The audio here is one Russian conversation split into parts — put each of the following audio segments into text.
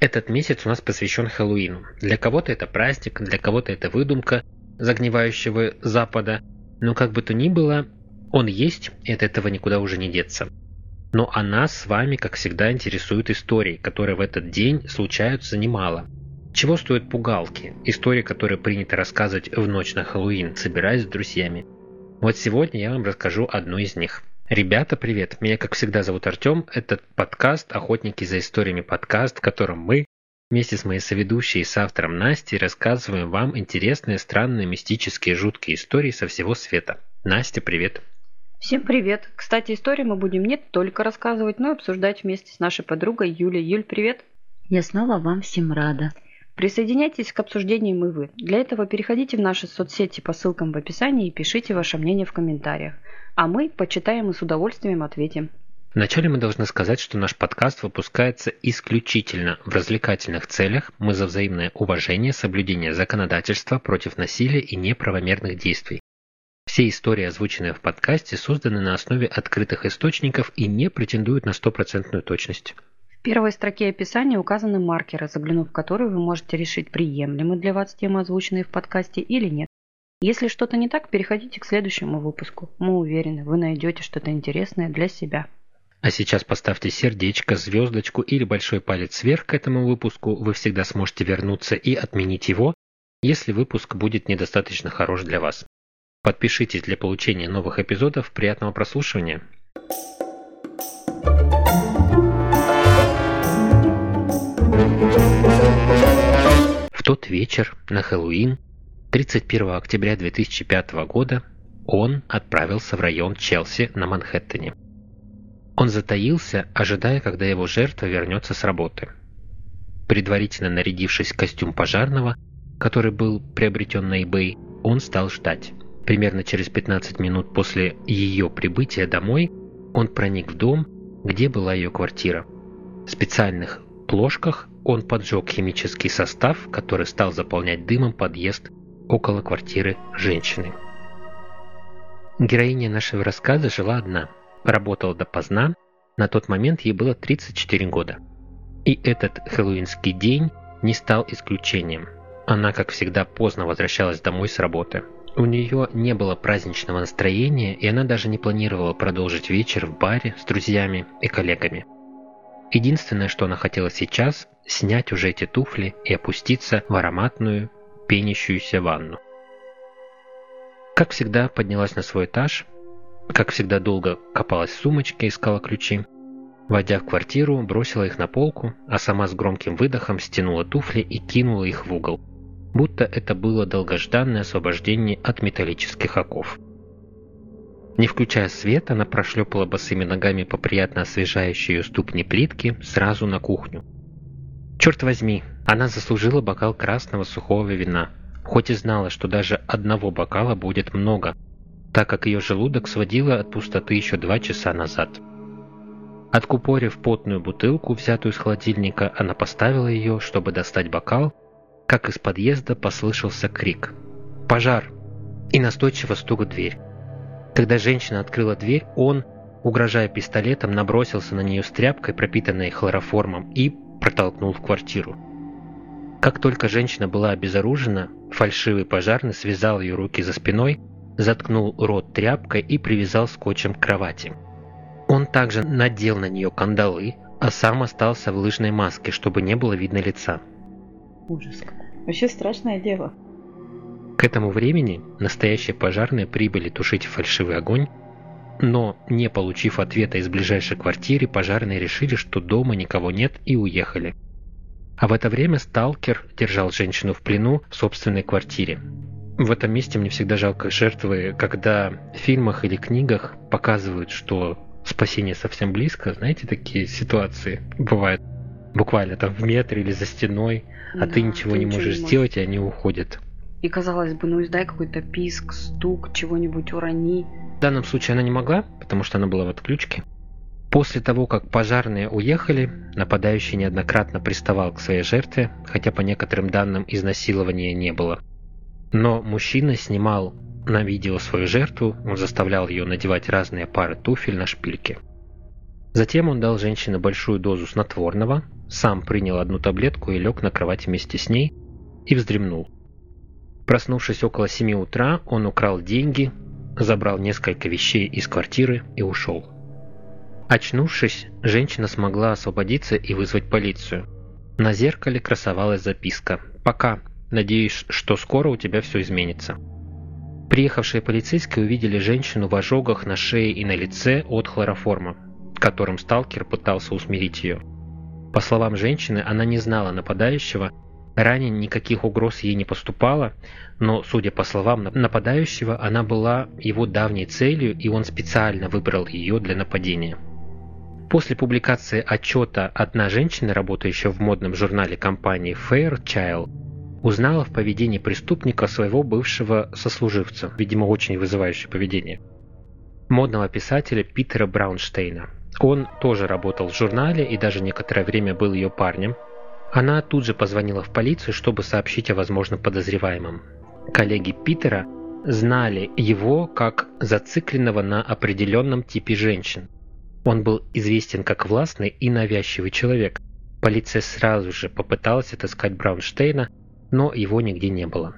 Этот месяц у нас посвящен Хэллоуину. Для кого-то это праздник, для кого-то это выдумка загнивающего Запада. Но как бы то ни было, он есть, и от этого никуда уже не деться. Но а нас с вами, как всегда, интересуют истории, которые в этот день случаются немало. Чего стоят пугалки? Истории, которые принято рассказывать в ночь на Хэллоуин, собираясь с друзьями. Вот сегодня я вам расскажу одну из них. Ребята, привет! Меня, как всегда, зовут Артем. Это подкаст «Охотники за историями» подкаст, в котором мы вместе с моей соведущей и с автором Настей рассказываем вам интересные, странные, мистические, жуткие истории со всего света. Настя, привет! Всем привет! Кстати, истории мы будем не только рассказывать, но и обсуждать вместе с нашей подругой Юлей. Юль, привет! Я снова вам всем рада. Присоединяйтесь к обсуждениям и вы. Для этого переходите в наши соцсети по ссылкам в описании и пишите ваше мнение в комментариях. А мы почитаем и с удовольствием ответим. Вначале мы должны сказать, что наш подкаст выпускается исключительно в развлекательных целях. Мы за взаимное уважение, соблюдение законодательства против насилия и неправомерных действий. Все истории, озвученные в подкасте, созданы на основе открытых источников и не претендуют на стопроцентную точность. В первой строке описания указаны маркеры, заглянув в которые вы можете решить, приемлемы для вас темы, озвученные в подкасте или нет. Если что-то не так, переходите к следующему выпуску. Мы уверены, вы найдете что-то интересное для себя. А сейчас поставьте сердечко, звездочку или большой палец вверх к этому выпуску. Вы всегда сможете вернуться и отменить его, если выпуск будет недостаточно хорош для вас. Подпишитесь для получения новых эпизодов. Приятного прослушивания. В тот вечер на Хэллоуин 31 октября 2005 года он отправился в район Челси на Манхэттене. Он затаился, ожидая, когда его жертва вернется с работы. Предварительно нарядившись в костюм пожарного, который был приобретен на eBay, он стал ждать. Примерно через 15 минут после ее прибытия домой он проник в дом, где была ее квартира. В специальных плошках он поджег химический состав, который стал заполнять дымом подъезд около квартиры женщины. Героиня нашего рассказа жила одна, работала допоздна, на тот момент ей было 34 года. И этот хэллоуинский день не стал исключением. Она, как всегда, поздно возвращалась домой с работы. У нее не было праздничного настроения, и она даже не планировала продолжить вечер в баре с друзьями и коллегами. Единственное, что она хотела сейчас, снять уже эти туфли и опуститься в ароматную, пенящуюся ванну. Как всегда, поднялась на свой этаж, как всегда долго копалась в сумочке, искала ключи. Войдя в квартиру, бросила их на полку, а сама с громким выдохом стянула туфли и кинула их в угол будто это было долгожданное освобождение от металлических оков. Не включая свет, она прошлепала босыми ногами по приятно освежающей ее ступни плитки сразу на кухню. Черт возьми, она заслужила бокал красного сухого вина, хоть и знала, что даже одного бокала будет много, так как ее желудок сводило от пустоты еще два часа назад. Откупорив потную бутылку, взятую из холодильника, она поставила ее, чтобы достать бокал, как из подъезда послышался крик «Пожар!» и настойчиво стук в дверь. Когда женщина открыла дверь, он, угрожая пистолетом, набросился на нее с тряпкой, пропитанной хлороформом, и протолкнул в квартиру. Как только женщина была обезоружена, фальшивый пожарный связал ее руки за спиной, заткнул рот тряпкой и привязал скотчем к кровати. Он также надел на нее кандалы, а сам остался в лыжной маске, чтобы не было видно лица. Ужас. Вообще страшное дело. К этому времени настоящие пожарные прибыли тушить фальшивый огонь, но, не получив ответа из ближайшей квартиры, пожарные решили, что дома никого нет и уехали. А в это время сталкер держал женщину в плену в собственной квартире. В этом месте мне всегда жалко жертвы, когда в фильмах или книгах показывают, что спасение совсем близко. Знаете, такие ситуации бывают буквально там в метре или за стеной, а да, ты ничего ты не можешь не сделать, и они уходят. И казалось бы, ну издай какой-то писк, стук, чего-нибудь урони. В данном случае она не могла, потому что она была в отключке. После того, как пожарные уехали, нападающий неоднократно приставал к своей жертве, хотя по некоторым данным изнасилования не было. Но мужчина снимал на видео свою жертву, он заставлял ее надевать разные пары туфель на шпильки. Затем он дал женщине большую дозу снотворного, сам принял одну таблетку и лег на кровать вместе с ней и вздремнул. Проснувшись около 7 утра, он украл деньги, забрал несколько вещей из квартиры и ушел. Очнувшись, женщина смогла освободиться и вызвать полицию. На зеркале красовалась записка «Пока. Надеюсь, что скоро у тебя все изменится». Приехавшие полицейские увидели женщину в ожогах на шее и на лице от хлороформа, которым сталкер пытался усмирить ее. По словам женщины, она не знала нападающего, ранее никаких угроз ей не поступало, но, судя по словам нападающего, она была его давней целью, и он специально выбрал ее для нападения. После публикации отчета одна женщина, работающая в модном журнале компании Fairchild, узнала в поведении преступника своего бывшего сослуживца, видимо, очень вызывающее поведение, модного писателя Питера Браунштейна. Он тоже работал в журнале и даже некоторое время был ее парнем. Она тут же позвонила в полицию, чтобы сообщить о возможном подозреваемом. Коллеги Питера знали его как зацикленного на определенном типе женщин. Он был известен как властный и навязчивый человек. Полиция сразу же попыталась отыскать Браунштейна, но его нигде не было.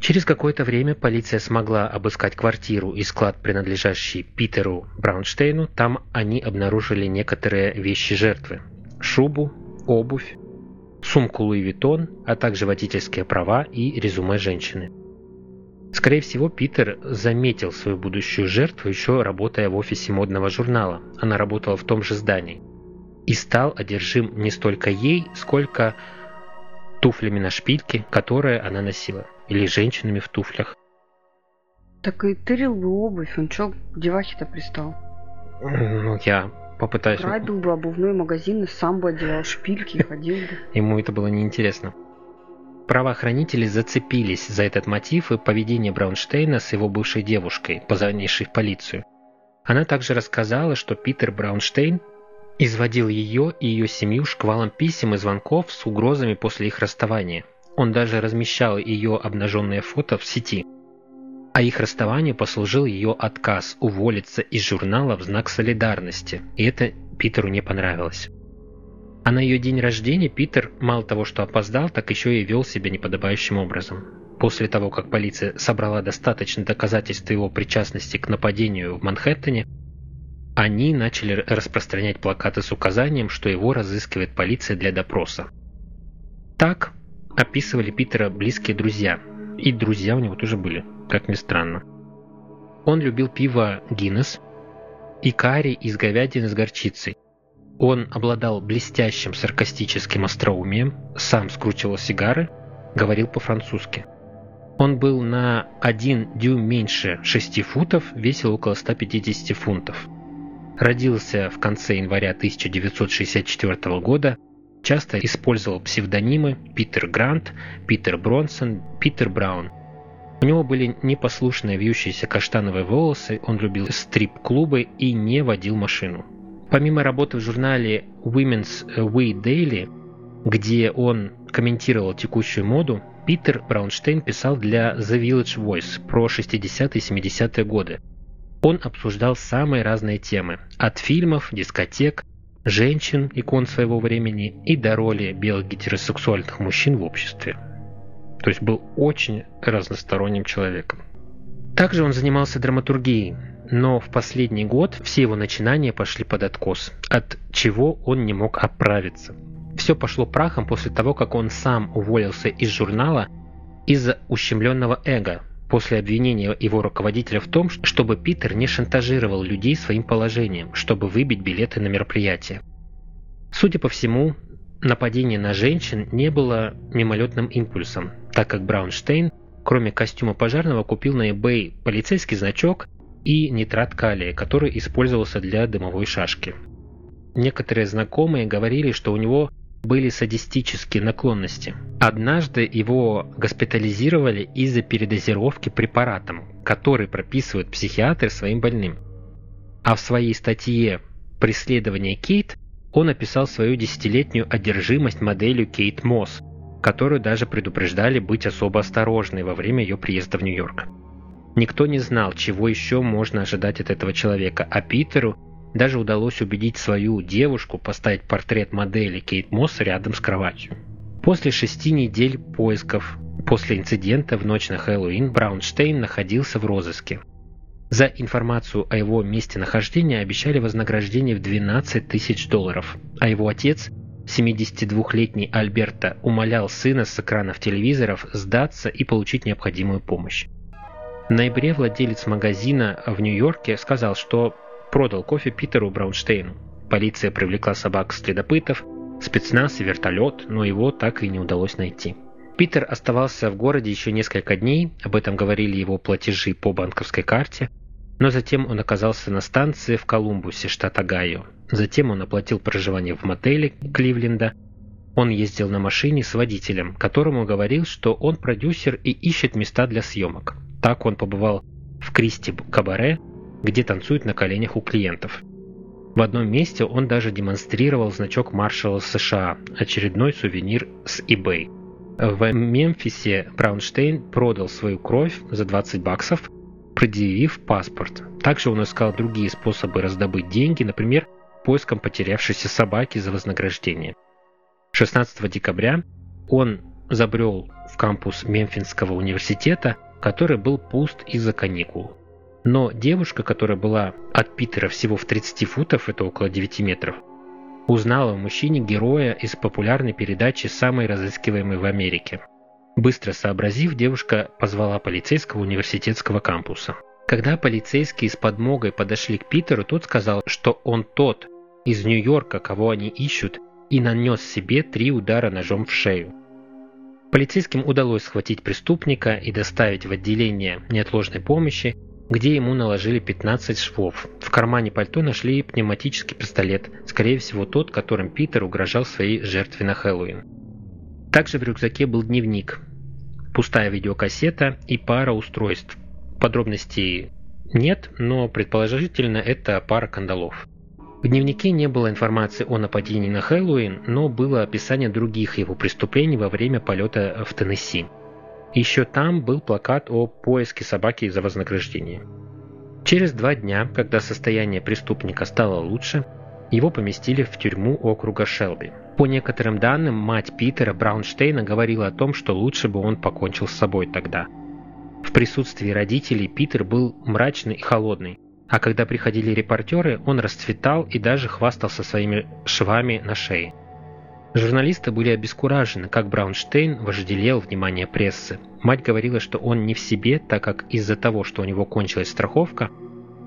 Через какое-то время полиция смогла обыскать квартиру и склад, принадлежащий Питеру Браунштейну. Там они обнаружили некоторые вещи жертвы. Шубу, обувь, сумку Луи Виттон, а также водительские права и резюме женщины. Скорее всего, Питер заметил свою будущую жертву, еще работая в офисе модного журнала. Она работала в том же здании. И стал одержим не столько ей, сколько туфлями на шпильке, которые она носила, или женщинами в туфлях. Так и тырил бы обувь, он чё к девахе-то пристал? Ну, я попытаюсь... Грабил бы обувной магазин и сам бы одевал шпильки и ходил бы. Ему это было неинтересно. Правоохранители зацепились за этот мотив и поведение Браунштейна с его бывшей девушкой, позвонившей в полицию. Она также рассказала, что Питер Браунштейн изводил ее и ее семью шквалом писем и звонков с угрозами после их расставания. Он даже размещал ее обнаженные фото в сети. А их расставанию послужил ее отказ уволиться из журнала в знак солидарности, и это Питеру не понравилось. А на ее день рождения Питер мало того, что опоздал, так еще и вел себя неподобающим образом. После того, как полиция собрала достаточно доказательств его причастности к нападению в Манхэттене, они начали распространять плакаты с указанием, что его разыскивает полиция для допроса. Так описывали Питера близкие друзья. И друзья у него тоже были, как ни странно. Он любил пиво Гиннес и карри из говядины с горчицей. Он обладал блестящим саркастическим остроумием, сам скручивал сигары, говорил по-французски. Он был на один дюйм меньше 6 футов, весил около 150 фунтов. Родился в конце января 1964 года, часто использовал псевдонимы Питер Грант, Питер Бронсон, Питер Браун. У него были непослушные вьющиеся каштановые волосы, он любил стрип-клубы и не водил машину. Помимо работы в журнале Women's We Daily, где он комментировал текущую моду, Питер Браунштейн писал для The Village Voice про 60-е и 70-е годы, он обсуждал самые разные темы, от фильмов, дискотек, женщин, икон своего времени и до роли белых гетеросексуальных мужчин в обществе. То есть был очень разносторонним человеком. Также он занимался драматургией, но в последний год все его начинания пошли под откос, от чего он не мог оправиться. Все пошло прахом после того, как он сам уволился из журнала из-за ущемленного эго, после обвинения его руководителя в том, чтобы Питер не шантажировал людей своим положением, чтобы выбить билеты на мероприятие. Судя по всему, нападение на женщин не было мимолетным импульсом, так как Браунштейн, кроме костюма пожарного, купил на eBay полицейский значок и нитрат калия, который использовался для дымовой шашки. Некоторые знакомые говорили, что у него были садистические наклонности. Однажды его госпитализировали из-за передозировки препаратом, который прописывают психиатры своим больным. А в своей статье «Преследование Кейт» он описал свою десятилетнюю одержимость моделью Кейт Мосс, которую даже предупреждали быть особо осторожной во время ее приезда в Нью-Йорк. Никто не знал, чего еще можно ожидать от этого человека, а Питеру даже удалось убедить свою девушку поставить портрет модели Кейт Мосс рядом с кроватью. После шести недель поисков после инцидента в ночь на Хэллоуин Браунштейн находился в розыске. За информацию о его месте нахождения обещали вознаграждение в 12 тысяч долларов, а его отец, 72-летний Альберта, умолял сына с экранов телевизоров сдаться и получить необходимую помощь. В ноябре владелец магазина в Нью-Йорке сказал, что продал кофе Питеру Браунштейну. Полиция привлекла собак-следопытов, спецназ и вертолет, но его так и не удалось найти. Питер оставался в городе еще несколько дней, об этом говорили его платежи по банковской карте, но затем он оказался на станции в Колумбусе, штат Огайо. Затем он оплатил проживание в мотеле Кливленда. Он ездил на машине с водителем, которому говорил, что он продюсер и ищет места для съемок. Так он побывал в Кристи Кабаре, где танцуют на коленях у клиентов. В одном месте он даже демонстрировал значок маршала США, очередной сувенир с eBay. В Мемфисе Браунштейн продал свою кровь за 20 баксов, предъявив паспорт. Также он искал другие способы раздобыть деньги, например, поиском потерявшейся собаки за вознаграждение. 16 декабря он забрел в кампус Мемфинского университета, который был пуст из-за каникул. Но девушка, которая была от Питера всего в 30 футов, это около 9 метров, узнала в мужчине героя из популярной передачи «Самый разыскиваемый в Америке». Быстро сообразив, девушка позвала полицейского университетского кампуса. Когда полицейские с подмогой подошли к Питеру, тот сказал, что он тот из Нью-Йорка, кого они ищут, и нанес себе три удара ножом в шею. Полицейским удалось схватить преступника и доставить в отделение неотложной помощи, где ему наложили 15 швов. В кармане пальто нашли пневматический пистолет, скорее всего тот, которым Питер угрожал своей жертве на Хэллоуин. Также в рюкзаке был дневник, пустая видеокассета и пара устройств. Подробностей нет, но предположительно это пара кандалов. В дневнике не было информации о нападении на Хэллоуин, но было описание других его преступлений во время полета в Теннесси. Еще там был плакат о поиске собаки за вознаграждение. Через два дня, когда состояние преступника стало лучше, его поместили в тюрьму округа Шелби. По некоторым данным, мать Питера Браунштейна говорила о том, что лучше бы он покончил с собой тогда. В присутствии родителей Питер был мрачный и холодный, а когда приходили репортеры, он расцветал и даже хвастался своими швами на шее. Журналисты были обескуражены, как Браунштейн вожделел внимание прессы. Мать говорила, что он не в себе, так как из-за того, что у него кончилась страховка,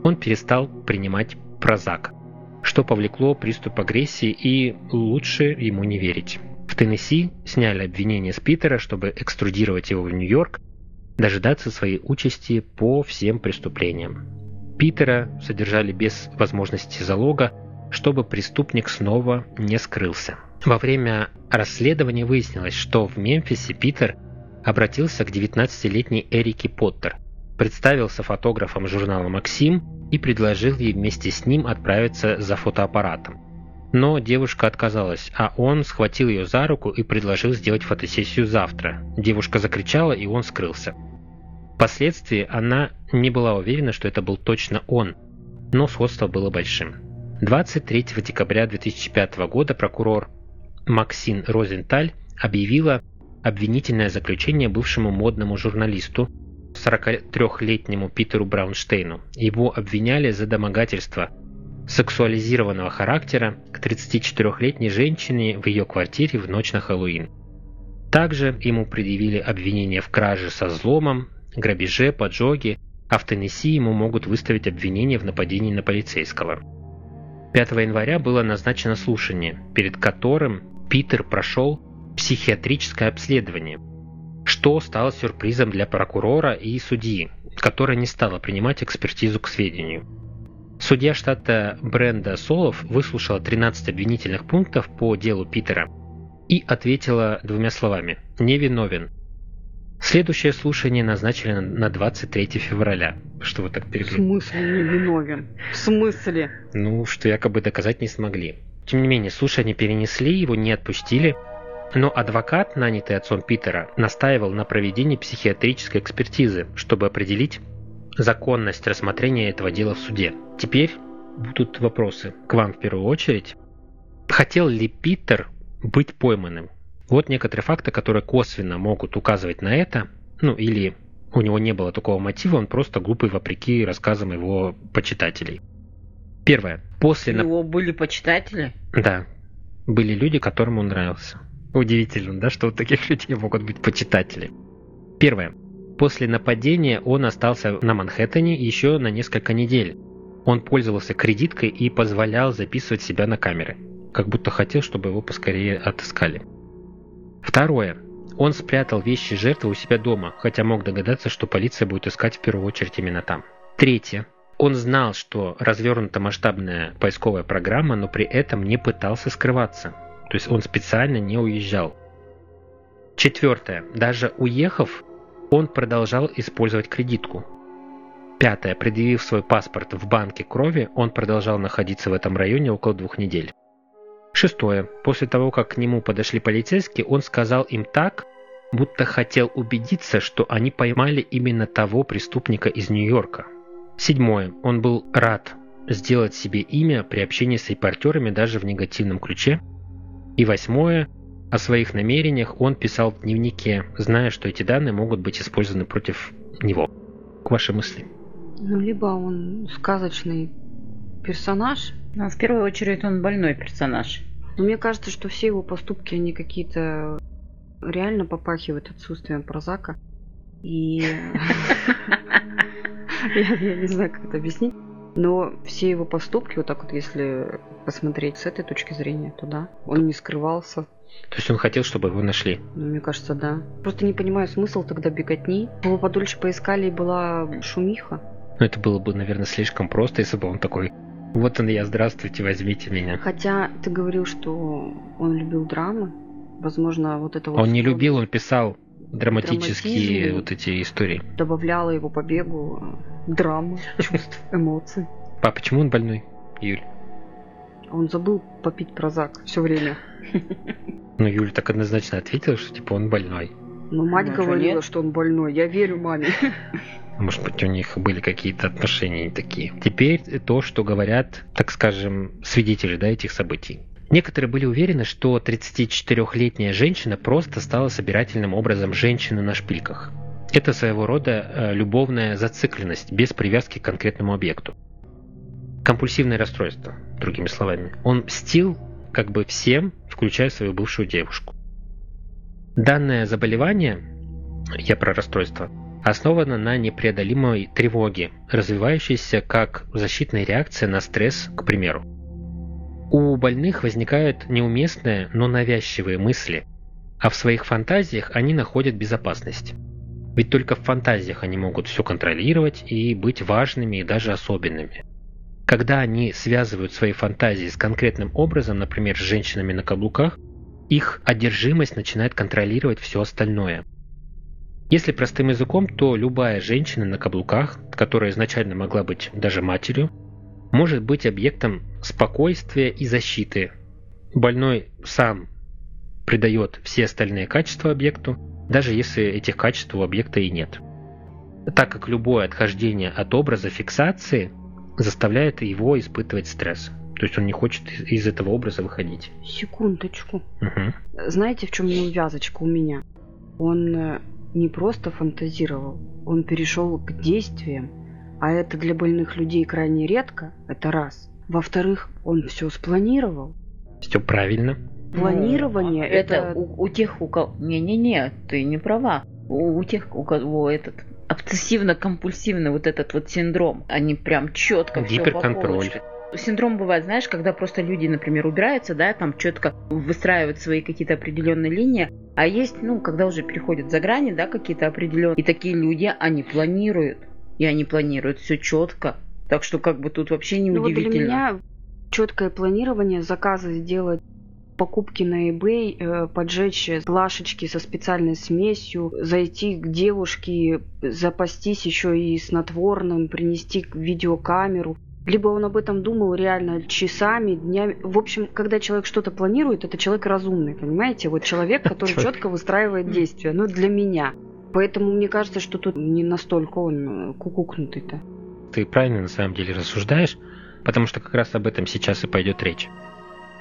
он перестал принимать прозак, что повлекло приступ агрессии и лучше ему не верить. В Теннесси сняли обвинение с Питера, чтобы экструдировать его в Нью-Йорк, дожидаться своей участи по всем преступлениям. Питера содержали без возможности залога, чтобы преступник снова не скрылся. Во время расследования выяснилось, что в Мемфисе Питер обратился к 19-летней Эрике Поттер, представился фотографом журнала «Максим» и предложил ей вместе с ним отправиться за фотоаппаратом. Но девушка отказалась, а он схватил ее за руку и предложил сделать фотосессию завтра. Девушка закричала, и он скрылся. Впоследствии она не была уверена, что это был точно он, но сходство было большим. 23 декабря 2005 года прокурор Максин Розенталь объявила обвинительное заключение бывшему модному журналисту, 43-летнему Питеру Браунштейну. Его обвиняли за домогательство сексуализированного характера к 34-летней женщине в ее квартире в ночь на Хэллоуин. Также ему предъявили обвинение в краже со взломом, грабеже, поджоге, а в Теннесси ему могут выставить обвинение в нападении на полицейского. 5 января было назначено слушание, перед которым Питер прошел психиатрическое обследование, что стало сюрпризом для прокурора и судьи, которая не стала принимать экспертизу к сведению. Судья штата Бренда Солов выслушала 13 обвинительных пунктов по делу Питера и ответила двумя словами «невиновен». Следующее слушание назначили на 23 февраля. Что вы так перебили? В смысле невиновен? В смысле? Ну, что якобы доказать не смогли. Тем не менее, слушание перенесли, его не отпустили, но адвокат, нанятый отцом Питера, настаивал на проведении психиатрической экспертизы, чтобы определить законность рассмотрения этого дела в суде. Теперь будут вопросы к вам в первую очередь. Хотел ли Питер быть пойманным? Вот некоторые факты, которые косвенно могут указывать на это, ну или у него не было такого мотива, он просто глупый вопреки рассказам его почитателей. Первое. После... У него были почитатели? Да. Были люди, которым он нравился. Удивительно, да, что у таких людей могут быть почитатели. Первое. После нападения он остался на Манхэттене еще на несколько недель. Он пользовался кредиткой и позволял записывать себя на камеры. Как будто хотел, чтобы его поскорее отыскали. Второе. Он спрятал вещи жертвы у себя дома, хотя мог догадаться, что полиция будет искать в первую очередь именно там. Третье. Он знал, что развернута масштабная поисковая программа, но при этом не пытался скрываться. То есть он специально не уезжал. Четвертое. Даже уехав, он продолжал использовать кредитку. Пятое. Предъявив свой паспорт в банке крови, он продолжал находиться в этом районе около двух недель. Шестое. После того, как к нему подошли полицейские, он сказал им так, будто хотел убедиться, что они поймали именно того преступника из Нью-Йорка. Седьмое. Он был рад сделать себе имя при общении с репортерами даже в негативном ключе. И восьмое. О своих намерениях он писал в дневнике, зная, что эти данные могут быть использованы против него. К вашей мысли. Ну, либо он сказочный персонаж. Ну, в первую очередь он больной персонаж. Но мне кажется, что все его поступки, они какие-то реально попахивают отсутствием прозака. И я не знаю, как это объяснить. Но все его поступки, вот так вот, если посмотреть с этой точки зрения, то да, он не скрывался. То есть он хотел, чтобы его нашли? Ну, мне кажется, да. Просто не понимаю смысл тогда беготни. Его подольше поискали и была шумиха. Ну, это было бы, наверное, слишком просто, если бы он такой вот он я, здравствуйте, возьмите меня. Хотя ты говорил, что он любил драмы. Возможно, вот это вот... Он не любил, он писал драматические вот эти истории. Добавляла его побегу э, драмы, чувств, эмоций. А почему он больной, Юль? Он забыл попить прозак все время. Ну, Юля так однозначно ответила, что типа он больной. Ну, мать ну, говорила, что он больной. Я верю маме. Может быть, у них были какие-то отношения не такие. Теперь то, что говорят, так скажем, свидетели да, этих событий. Некоторые были уверены, что 34-летняя женщина просто стала собирательным образом женщины на шпильках. Это своего рода э, любовная зацикленность без привязки к конкретному объекту. Компульсивное расстройство, другими словами. Он мстил как бы всем, включая свою бывшую девушку. Данное заболевание, я про расстройство, основано на непреодолимой тревоге, развивающейся как защитная реакция на стресс, к примеру. У больных возникают неуместные, но навязчивые мысли, а в своих фантазиях они находят безопасность. Ведь только в фантазиях они могут все контролировать и быть важными и даже особенными. Когда они связывают свои фантазии с конкретным образом, например, с женщинами на каблуках, их одержимость начинает контролировать все остальное. Если простым языком, то любая женщина на каблуках, которая изначально могла быть даже матерью, может быть объектом спокойствия и защиты. Больной сам придает все остальные качества объекту, даже если этих качеств у объекта и нет. Так как любое отхождение от образа фиксации заставляет его испытывать стресс. То есть он не хочет из этого образа выходить. Секундочку. Угу. Знаете, в чем неувязочка у меня? Он э, не просто фантазировал, он перешел к действиям а это для больных людей крайне редко, это раз. Во-вторых, он все спланировал. Все правильно. Планирование ну, это... это у, у тех, у кого... Не-не-не, ты не права. У, у тех, у кого этот обсессивно-компульсивный вот этот вот синдром, они прям четко Гиперконтроль. Все Синдром бывает, знаешь, когда просто люди, например, убираются, да, там четко выстраивают свои какие-то определенные линии, а есть, ну, когда уже переходят за грани, да, какие-то определенные, и такие люди, они планируют и они планируют все четко. Так что как бы тут вообще не ну, удивительно. Вот для меня четкое планирование, заказы сделать покупки на eBay, э, поджечь плашечки со специальной смесью, зайти к девушке, запастись еще и снотворным, принести видеокамеру. Либо он об этом думал реально часами, днями. В общем, когда человек что-то планирует, это человек разумный, понимаете? Вот человек, который четко выстраивает действия. Ну, для меня. Поэтому мне кажется, что тут не настолько он э, кукукнутый-то. Ты правильно на самом деле рассуждаешь, потому что как раз об этом сейчас и пойдет речь.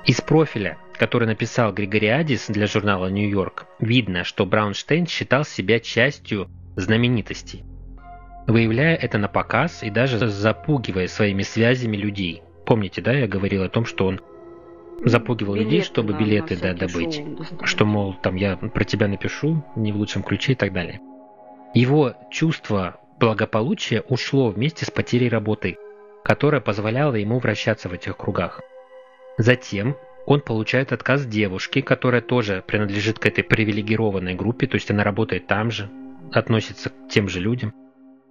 Из профиля, который написал Григориадис для журнала «Нью-Йорк», видно, что Браунштейн считал себя частью знаменитостей, выявляя это на показ и даже запугивая своими связями людей. Помните, да, я говорил о том, что он запугивал билеты, людей, чтобы да, билеты да, добыть. Что, мол, там я про тебя напишу не в лучшем ключе и так далее. Его чувство благополучия ушло вместе с потерей работы, которая позволяла ему вращаться в этих кругах. Затем он получает отказ девушки, которая тоже принадлежит к этой привилегированной группе, то есть она работает там же, относится к тем же людям,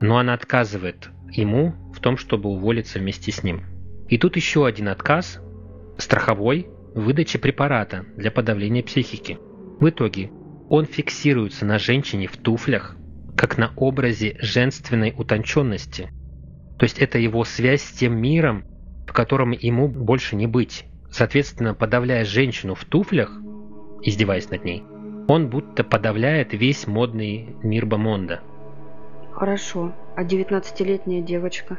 но она отказывает ему в том, чтобы уволиться вместе с ним. И тут еще один отказ – страховой выдачи препарата для подавления психики. В итоге он фиксируется на женщине в туфлях, как на образе женственной утонченности. То есть это его связь с тем миром, в котором ему больше не быть. Соответственно, подавляя женщину в туфлях, издеваясь над ней, он будто подавляет весь модный мир Бамонда. Хорошо. А 19-летняя девочка?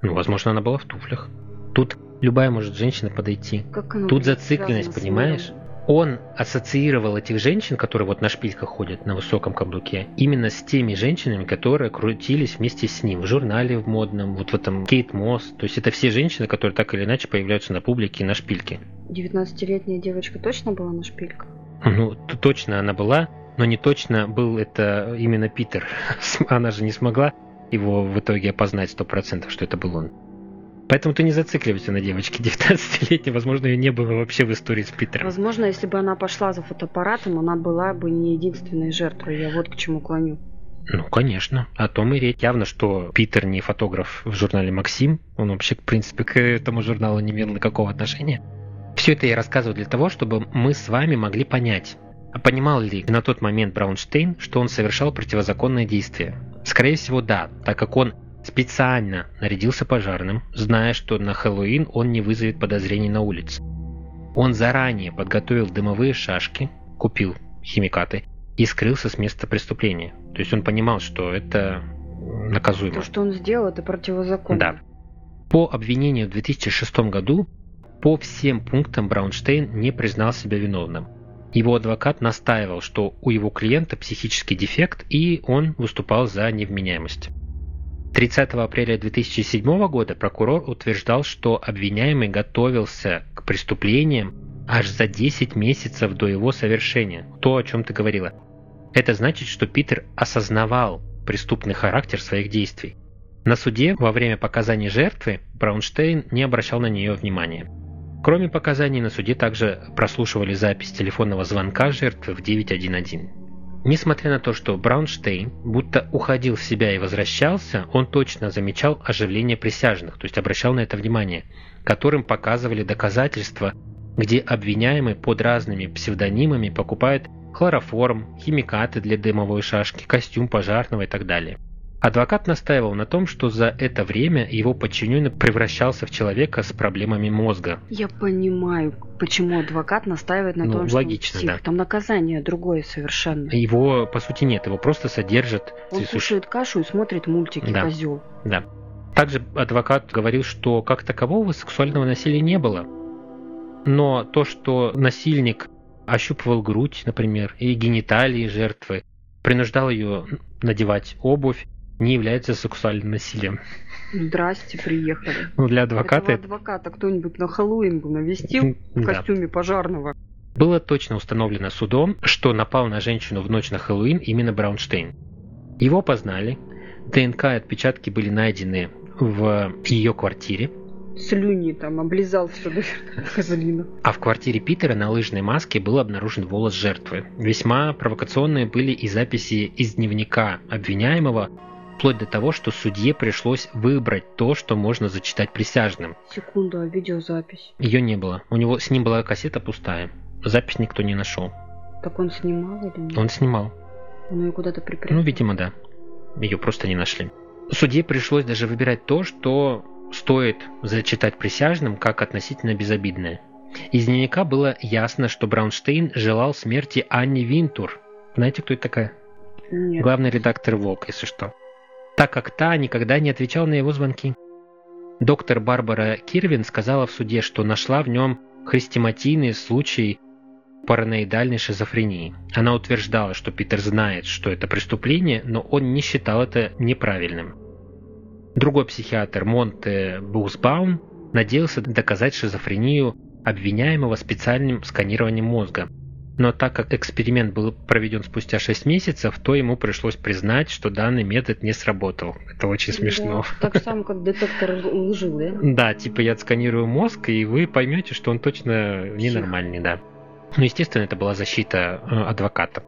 Ну, возможно, она была в туфлях. Тут любая может женщина подойти. Как Тут зацикленность, понимаешь? он ассоциировал этих женщин, которые вот на шпильках ходят на высоком каблуке, именно с теми женщинами, которые крутились вместе с ним в журнале в модном, вот в этом Кейт Мосс. То есть это все женщины, которые так или иначе появляются на публике на шпильке. 19-летняя девочка точно была на шпильках? Ну, точно она была, но не точно был это именно Питер. Она же не смогла его в итоге опознать сто процентов, что это был он. Поэтому ты не зацикливайся на девочке 19-летней. Возможно, ее не было вообще в истории с Питером. Возможно, если бы она пошла за фотоаппаратом, она была бы не единственной жертвой. Я вот к чему клоню. Ну, конечно. О том и речь. Явно, что Питер не фотограф в журнале «Максим». Он вообще, в принципе, к этому журналу не имел никакого отношения. Все это я рассказываю для того, чтобы мы с вами могли понять, понимал ли на тот момент Браунштейн, что он совершал противозаконное действие? Скорее всего, да, так как он Специально нарядился пожарным, зная, что на Хэллоуин он не вызовет подозрений на улице. Он заранее подготовил дымовые шашки, купил химикаты и скрылся с места преступления. То есть он понимал, что это наказуемо. То, что он сделал, это противозаконно. Да. По обвинению в 2006 году по всем пунктам Браунштейн не признал себя виновным. Его адвокат настаивал, что у его клиента психический дефект, и он выступал за невменяемость. 30 апреля 2007 года прокурор утверждал, что обвиняемый готовился к преступлениям аж за 10 месяцев до его совершения. То, о чем ты говорила. Это значит, что Питер осознавал преступный характер своих действий. На суде во время показаний жертвы Браунштейн не обращал на нее внимания. Кроме показаний на суде также прослушивали запись телефонного звонка жертвы в 911. Несмотря на то, что Браунштейн будто уходил в себя и возвращался, он точно замечал оживление присяжных, то есть обращал на это внимание, которым показывали доказательства, где обвиняемый под разными псевдонимами покупает хлороформ, химикаты для дымовой шашки, костюм пожарного и так далее. Адвокат настаивал на том, что за это время его подчиненный превращался в человека с проблемами мозга. Я понимаю, почему адвокат настаивает на ну, том, логично, что да. там наказание другое совершенно. Его, по сути, нет, его просто содержат... Он кушает кашу и смотрит мультики, да. козел. Да. Также адвокат говорил, что как такового сексуального насилия не было. Но то, что насильник ощупывал грудь, например, и гениталии жертвы, принуждал ее надевать обувь, не является сексуальным насилием. Здрасте, приехали. Ну, для адвоката... Этого адвоката кто-нибудь на Хэллоуин бы навестил в костюме пожарного. Было точно установлено судом, что напал на женщину в ночь на Хэллоуин именно Браунштейн. Его познали, ДНК и отпечатки были найдены в ее квартире. Слюни там облизал все до козлина. А в квартире Питера на лыжной маске был обнаружен волос жертвы. Весьма провокационные были и записи из дневника обвиняемого, вплоть до того, что судье пришлось выбрать то, что можно зачитать присяжным. Секунду, а видеозапись? Ее не было. У него с ним была кассета пустая. Запись никто не нашел. Так он снимал или нет? Он снимал. Он ее куда-то припрятал? Ну, видимо, да. Ее просто не нашли. Судье пришлось даже выбирать то, что стоит зачитать присяжным как относительно безобидное. Из дневника было ясно, что Браунштейн желал смерти Анни Винтур. Знаете, кто это такая? Нет. Главный редактор ВОК, если что так как та никогда не отвечала на его звонки. Доктор Барбара Кирвин сказала в суде, что нашла в нем хрестиматийный случай параноидальной шизофрении. Она утверждала, что Питер знает, что это преступление, но он не считал это неправильным. Другой психиатр Монте Бусбаум надеялся доказать шизофрению обвиняемого специальным сканированием мозга. Но так как эксперимент был проведен спустя 6 месяцев, то ему пришлось признать, что данный метод не сработал. Это очень смешно. Да, так само, как детектор лжи, да? Да, типа я отсканирую мозг, и вы поймете, что он точно ненормальный, да. Ну, естественно, это была защита э, адвоката.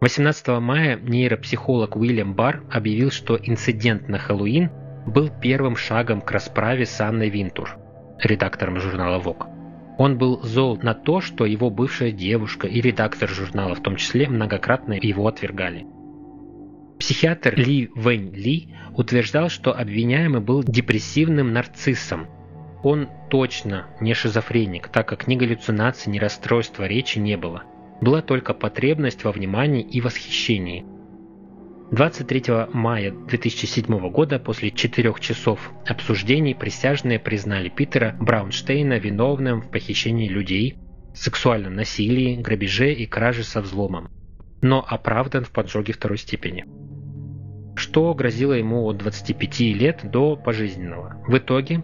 18 мая нейропсихолог Уильям Барр объявил, что инцидент на Хэллоуин был первым шагом к расправе с Анной Винтур, редактором журнала Vogue. Он был зол на то, что его бывшая девушка и редактор журнала в том числе многократно его отвергали. Психиатр Ли Вэнь Ли утверждал, что обвиняемый был депрессивным нарциссом. Он точно не шизофреник, так как ни галлюцинаций, ни расстройства речи не было. Была только потребность во внимании и восхищении – 23 мая 2007 года после четырех часов обсуждений присяжные признали Питера Браунштейна виновным в похищении людей, сексуальном насилии, грабеже и краже со взломом, но оправдан в поджоге второй степени что грозило ему от 25 лет до пожизненного. В итоге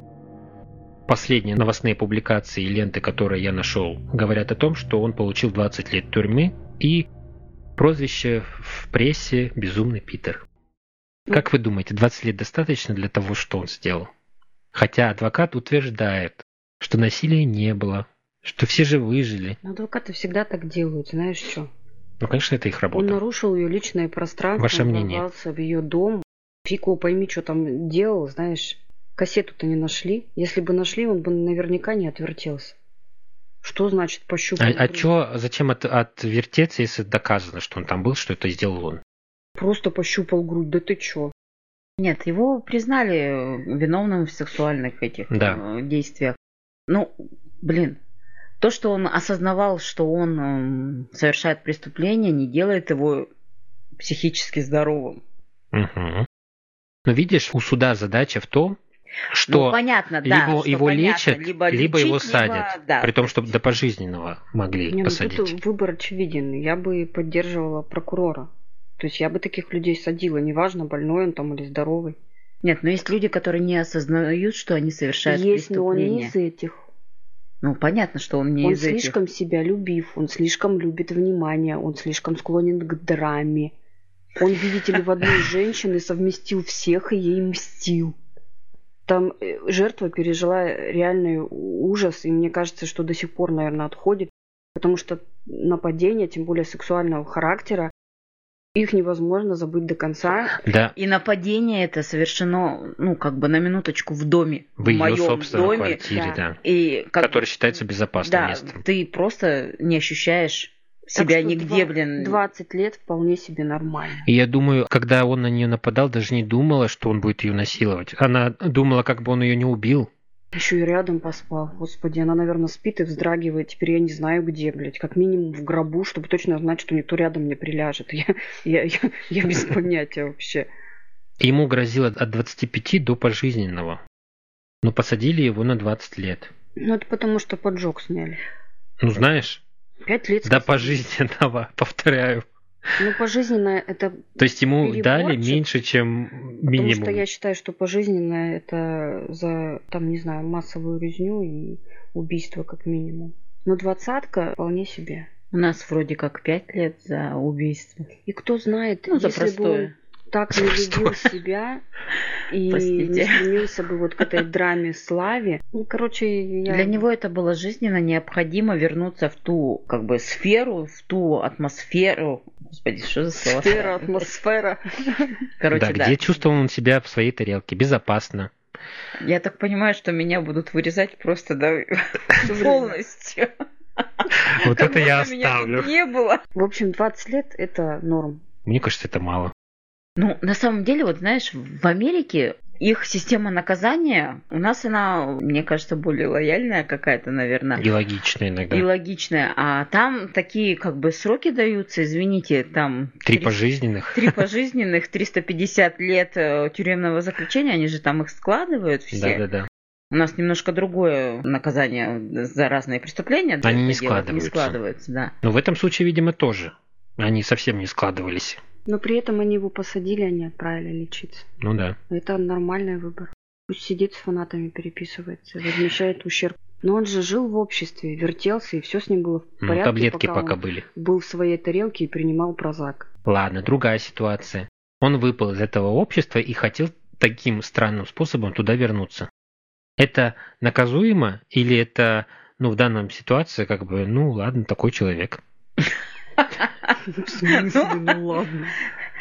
последние новостные публикации и ленты, которые я нашел, говорят о том, что он получил 20 лет тюрьмы и Прозвище в прессе «Безумный Питер». Как вы думаете, 20 лет достаточно для того, что он сделал? Хотя адвокат утверждает, что насилия не было, что все же выжили. Но адвокаты всегда так делают, знаешь что? Ну, конечно, это их работа. Он нарушил ее личное пространство, Ваше мнение? в ее дом. Фиг его пойми, что там делал, знаешь. Кассету-то не нашли. Если бы нашли, он бы наверняка не отвертелся. Что значит пощупал? А, а чё, зачем от, отвертеться, если доказано, что он там был, что это сделал он? Просто пощупал грудь, да ты чё? Нет, его признали виновным в сексуальных этих да. Э, действиях. Ну, блин, то, что он осознавал, что он эм, совершает преступление, не делает его психически здоровым. Угу. Но видишь, у суда задача в том, что ну, понятно, да, либо что его понятно, лечат, либо, либо лечить, его садят. Либо, да. При том, что до пожизненного могли Не, ну, посадить. тут выбор очевиден. Я бы поддерживала прокурора. То есть я бы таких людей садила, неважно, больной он там или здоровый. Нет, но есть люди, которые не осознают, что они совершают есть, преступление. но он не из этих. Ну, понятно, что он не он из слишком этих. себя любив, он слишком любит внимание, он слишком склонен к драме. Он, видите ли, в одной женщине совместил всех и ей мстил. Там э, жертва пережила реальный ужас, и мне кажется, что до сих пор, наверное, отходит, потому что нападения, тем более сексуального характера, их невозможно забыть до конца. Да. И нападение это совершено, ну, как бы на минуточку в доме. В, ее моем собственной доме. квартире, да. да. И как... Который считается безопасным да, местом. ты просто не ощущаешь себя что нигде, два- блин. 20 лет вполне себе нормально. И я думаю, когда он на нее нападал, даже не думала, что он будет ее насиловать. Она думала, как бы он ее не убил. Еще и рядом поспал. Господи, она, наверное, спит и вздрагивает. Теперь я не знаю где, блядь. Как минимум в гробу, чтобы точно знать, что никто рядом не приляжет. Я, я, я, я без понятия вообще. Ему грозило от 25 до пожизненного. Но посадили его на 20 лет. Ну, это потому, что поджог сняли. Ну, знаешь, Пять лет. до сказали. пожизненного, повторяю. Ну, пожизненное это... То есть ему Переборчик, дали меньше, чем Потому минимум. что я считаю, что пожизненное это за, там, не знаю, массовую резню и убийство как минимум. Но двадцатка вполне себе. У нас вроде как пять лет за убийство. И кто знает, Ну, за если бы он простое. Так не любил себя и Простите. не стремился бы вот к этой драме славе. Ну, короче, я... Для него это было жизненно необходимо вернуться в ту как бы сферу, в ту атмосферу. Господи, что за слово? Сфера, атмосфера. Короче, да, да. где чувствовал он себя в своей тарелке, безопасно. Я так понимаю, что меня будут вырезать просто да, полностью. Вот Как это я оставлю. не было. В общем, 20 лет это норм. Мне кажется, это мало. Ну, на самом деле, вот знаешь, в Америке их система наказания, у нас она, мне кажется, более лояльная какая-то, наверное. И логично иногда. И логичная. А там такие как бы сроки даются, извините, там... Три 300 пожизненных. Три пожизненных, 350 лет э, тюремного заключения, они же там их складывают все. Да-да-да. У нас немножко другое наказание за разные преступления. Они не складываются. Не складывается, да. Но в этом случае, видимо, тоже. Они совсем не складывались. Но при этом они его посадили, а не отправили лечиться. Ну да. Это нормальный выбор. Пусть сидит с фанатами, переписывается, возмещает ущерб. Но он же жил в обществе, вертелся, и все с ним было в Ну, порядке, таблетки пока, пока были. был в своей тарелке и принимал прозак. Ладно, другая ситуация. Он выпал из этого общества и хотел таким странным способом туда вернуться. Это наказуемо или это, ну, в данном ситуации, как бы, ну, ладно, такой человек. В смысле? Ну ладно.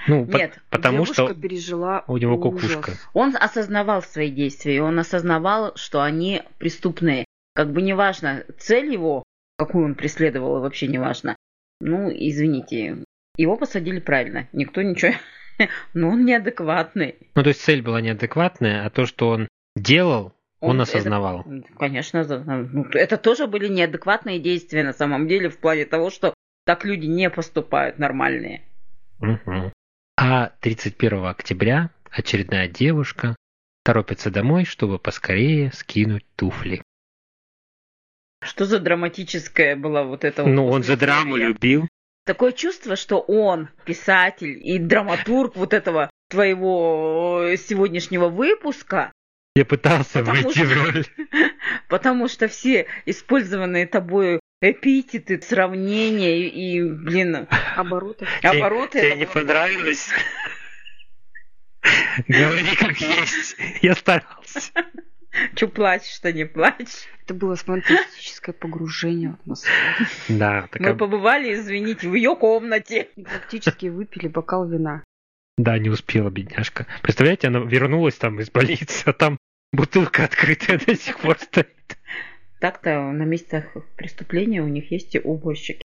Ну, по- Нет, потому что пережила у него ужас. кукушка. Он осознавал свои действия, и он осознавал, что они преступные. Как бы неважно, цель его, какую он преследовал, вообще неважно. Ну, извините, его посадили правильно, никто ничего... Но он неадекватный. Ну, то есть цель была неадекватная, а то, что он делал, он, это- осознавал. Конечно, за- ну, это тоже были неадекватные действия на самом деле в плане того, что так люди не поступают нормальные. Мгм. А 31 октября очередная девушка торопится домой, чтобы поскорее скинуть туфли. Что за драматическая была вот эта вот Ну, он же послесловие? драму любил. Такое чувство, что он писатель и драматург вот этого твоего э, сегодняшнего выпуска, Я пытался Потому что- в роль. потому что все использованные тобой эпитеты, сравнения и, блин, Обороты. обороты. Тебе не понравилось? Говори как есть. Я старался. Чё плачешь, что не плачешь? Это было фантастическое погружение в атмосферу. Да, Мы такая... побывали, извините, в ее комнате. И практически выпили бокал вина. Да, не успела, бедняжка. Представляете, она вернулась там из больницы, а там бутылка открытая до сих пор стоит. Так-то на местах преступления у них есть и уборщики.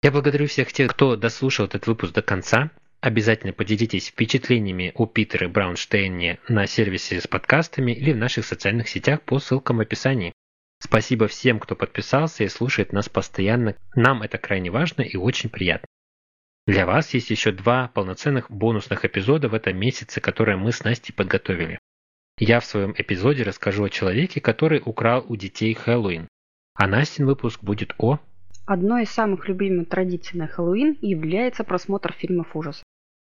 Я благодарю всех тех, кто дослушал этот выпуск до конца. Обязательно поделитесь впечатлениями о Питере Браунштейне на сервисе с подкастами или в наших социальных сетях по ссылкам в описании. Спасибо всем, кто подписался и слушает нас постоянно. Нам это крайне важно и очень приятно. Для вас есть еще два полноценных бонусных эпизода в этом месяце, которые мы с Настей подготовили. Я в своем эпизоде расскажу о человеке, который украл у детей Хэллоуин. А Настин выпуск будет о... Одной из самых любимых традиций на Хэллоуин является просмотр фильмов ужасов.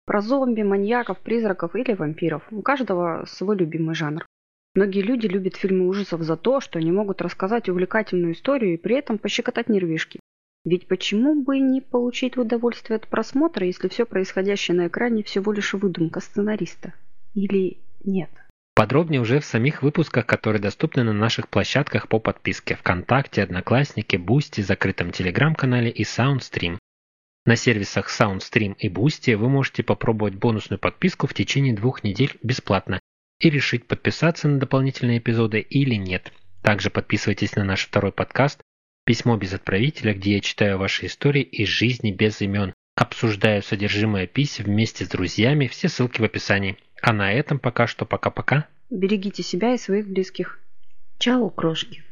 Про зомби, маньяков, призраков или вампиров. У каждого свой любимый жанр. Многие люди любят фильмы ужасов за то, что они могут рассказать увлекательную историю и при этом пощекотать нервишки. Ведь почему бы не получить удовольствие от просмотра, если все происходящее на экране всего лишь выдумка сценариста? Или нет? Подробнее уже в самих выпусках, которые доступны на наших площадках по подписке ВКонтакте, Одноклассники, Boosty, закрытом Телеграм-канале и Soundstream. На сервисах Soundstream и Boosty вы можете попробовать бонусную подписку в течение двух недель бесплатно и решить подписаться на дополнительные эпизоды или нет. Также подписывайтесь на наш второй подкаст «Письмо без отправителя», где я читаю ваши истории из жизни без имен, обсуждаю содержимое писем вместе с друзьями, все ссылки в описании. А на этом пока что пока-пока. Берегите себя и своих близких. Чао, крошки.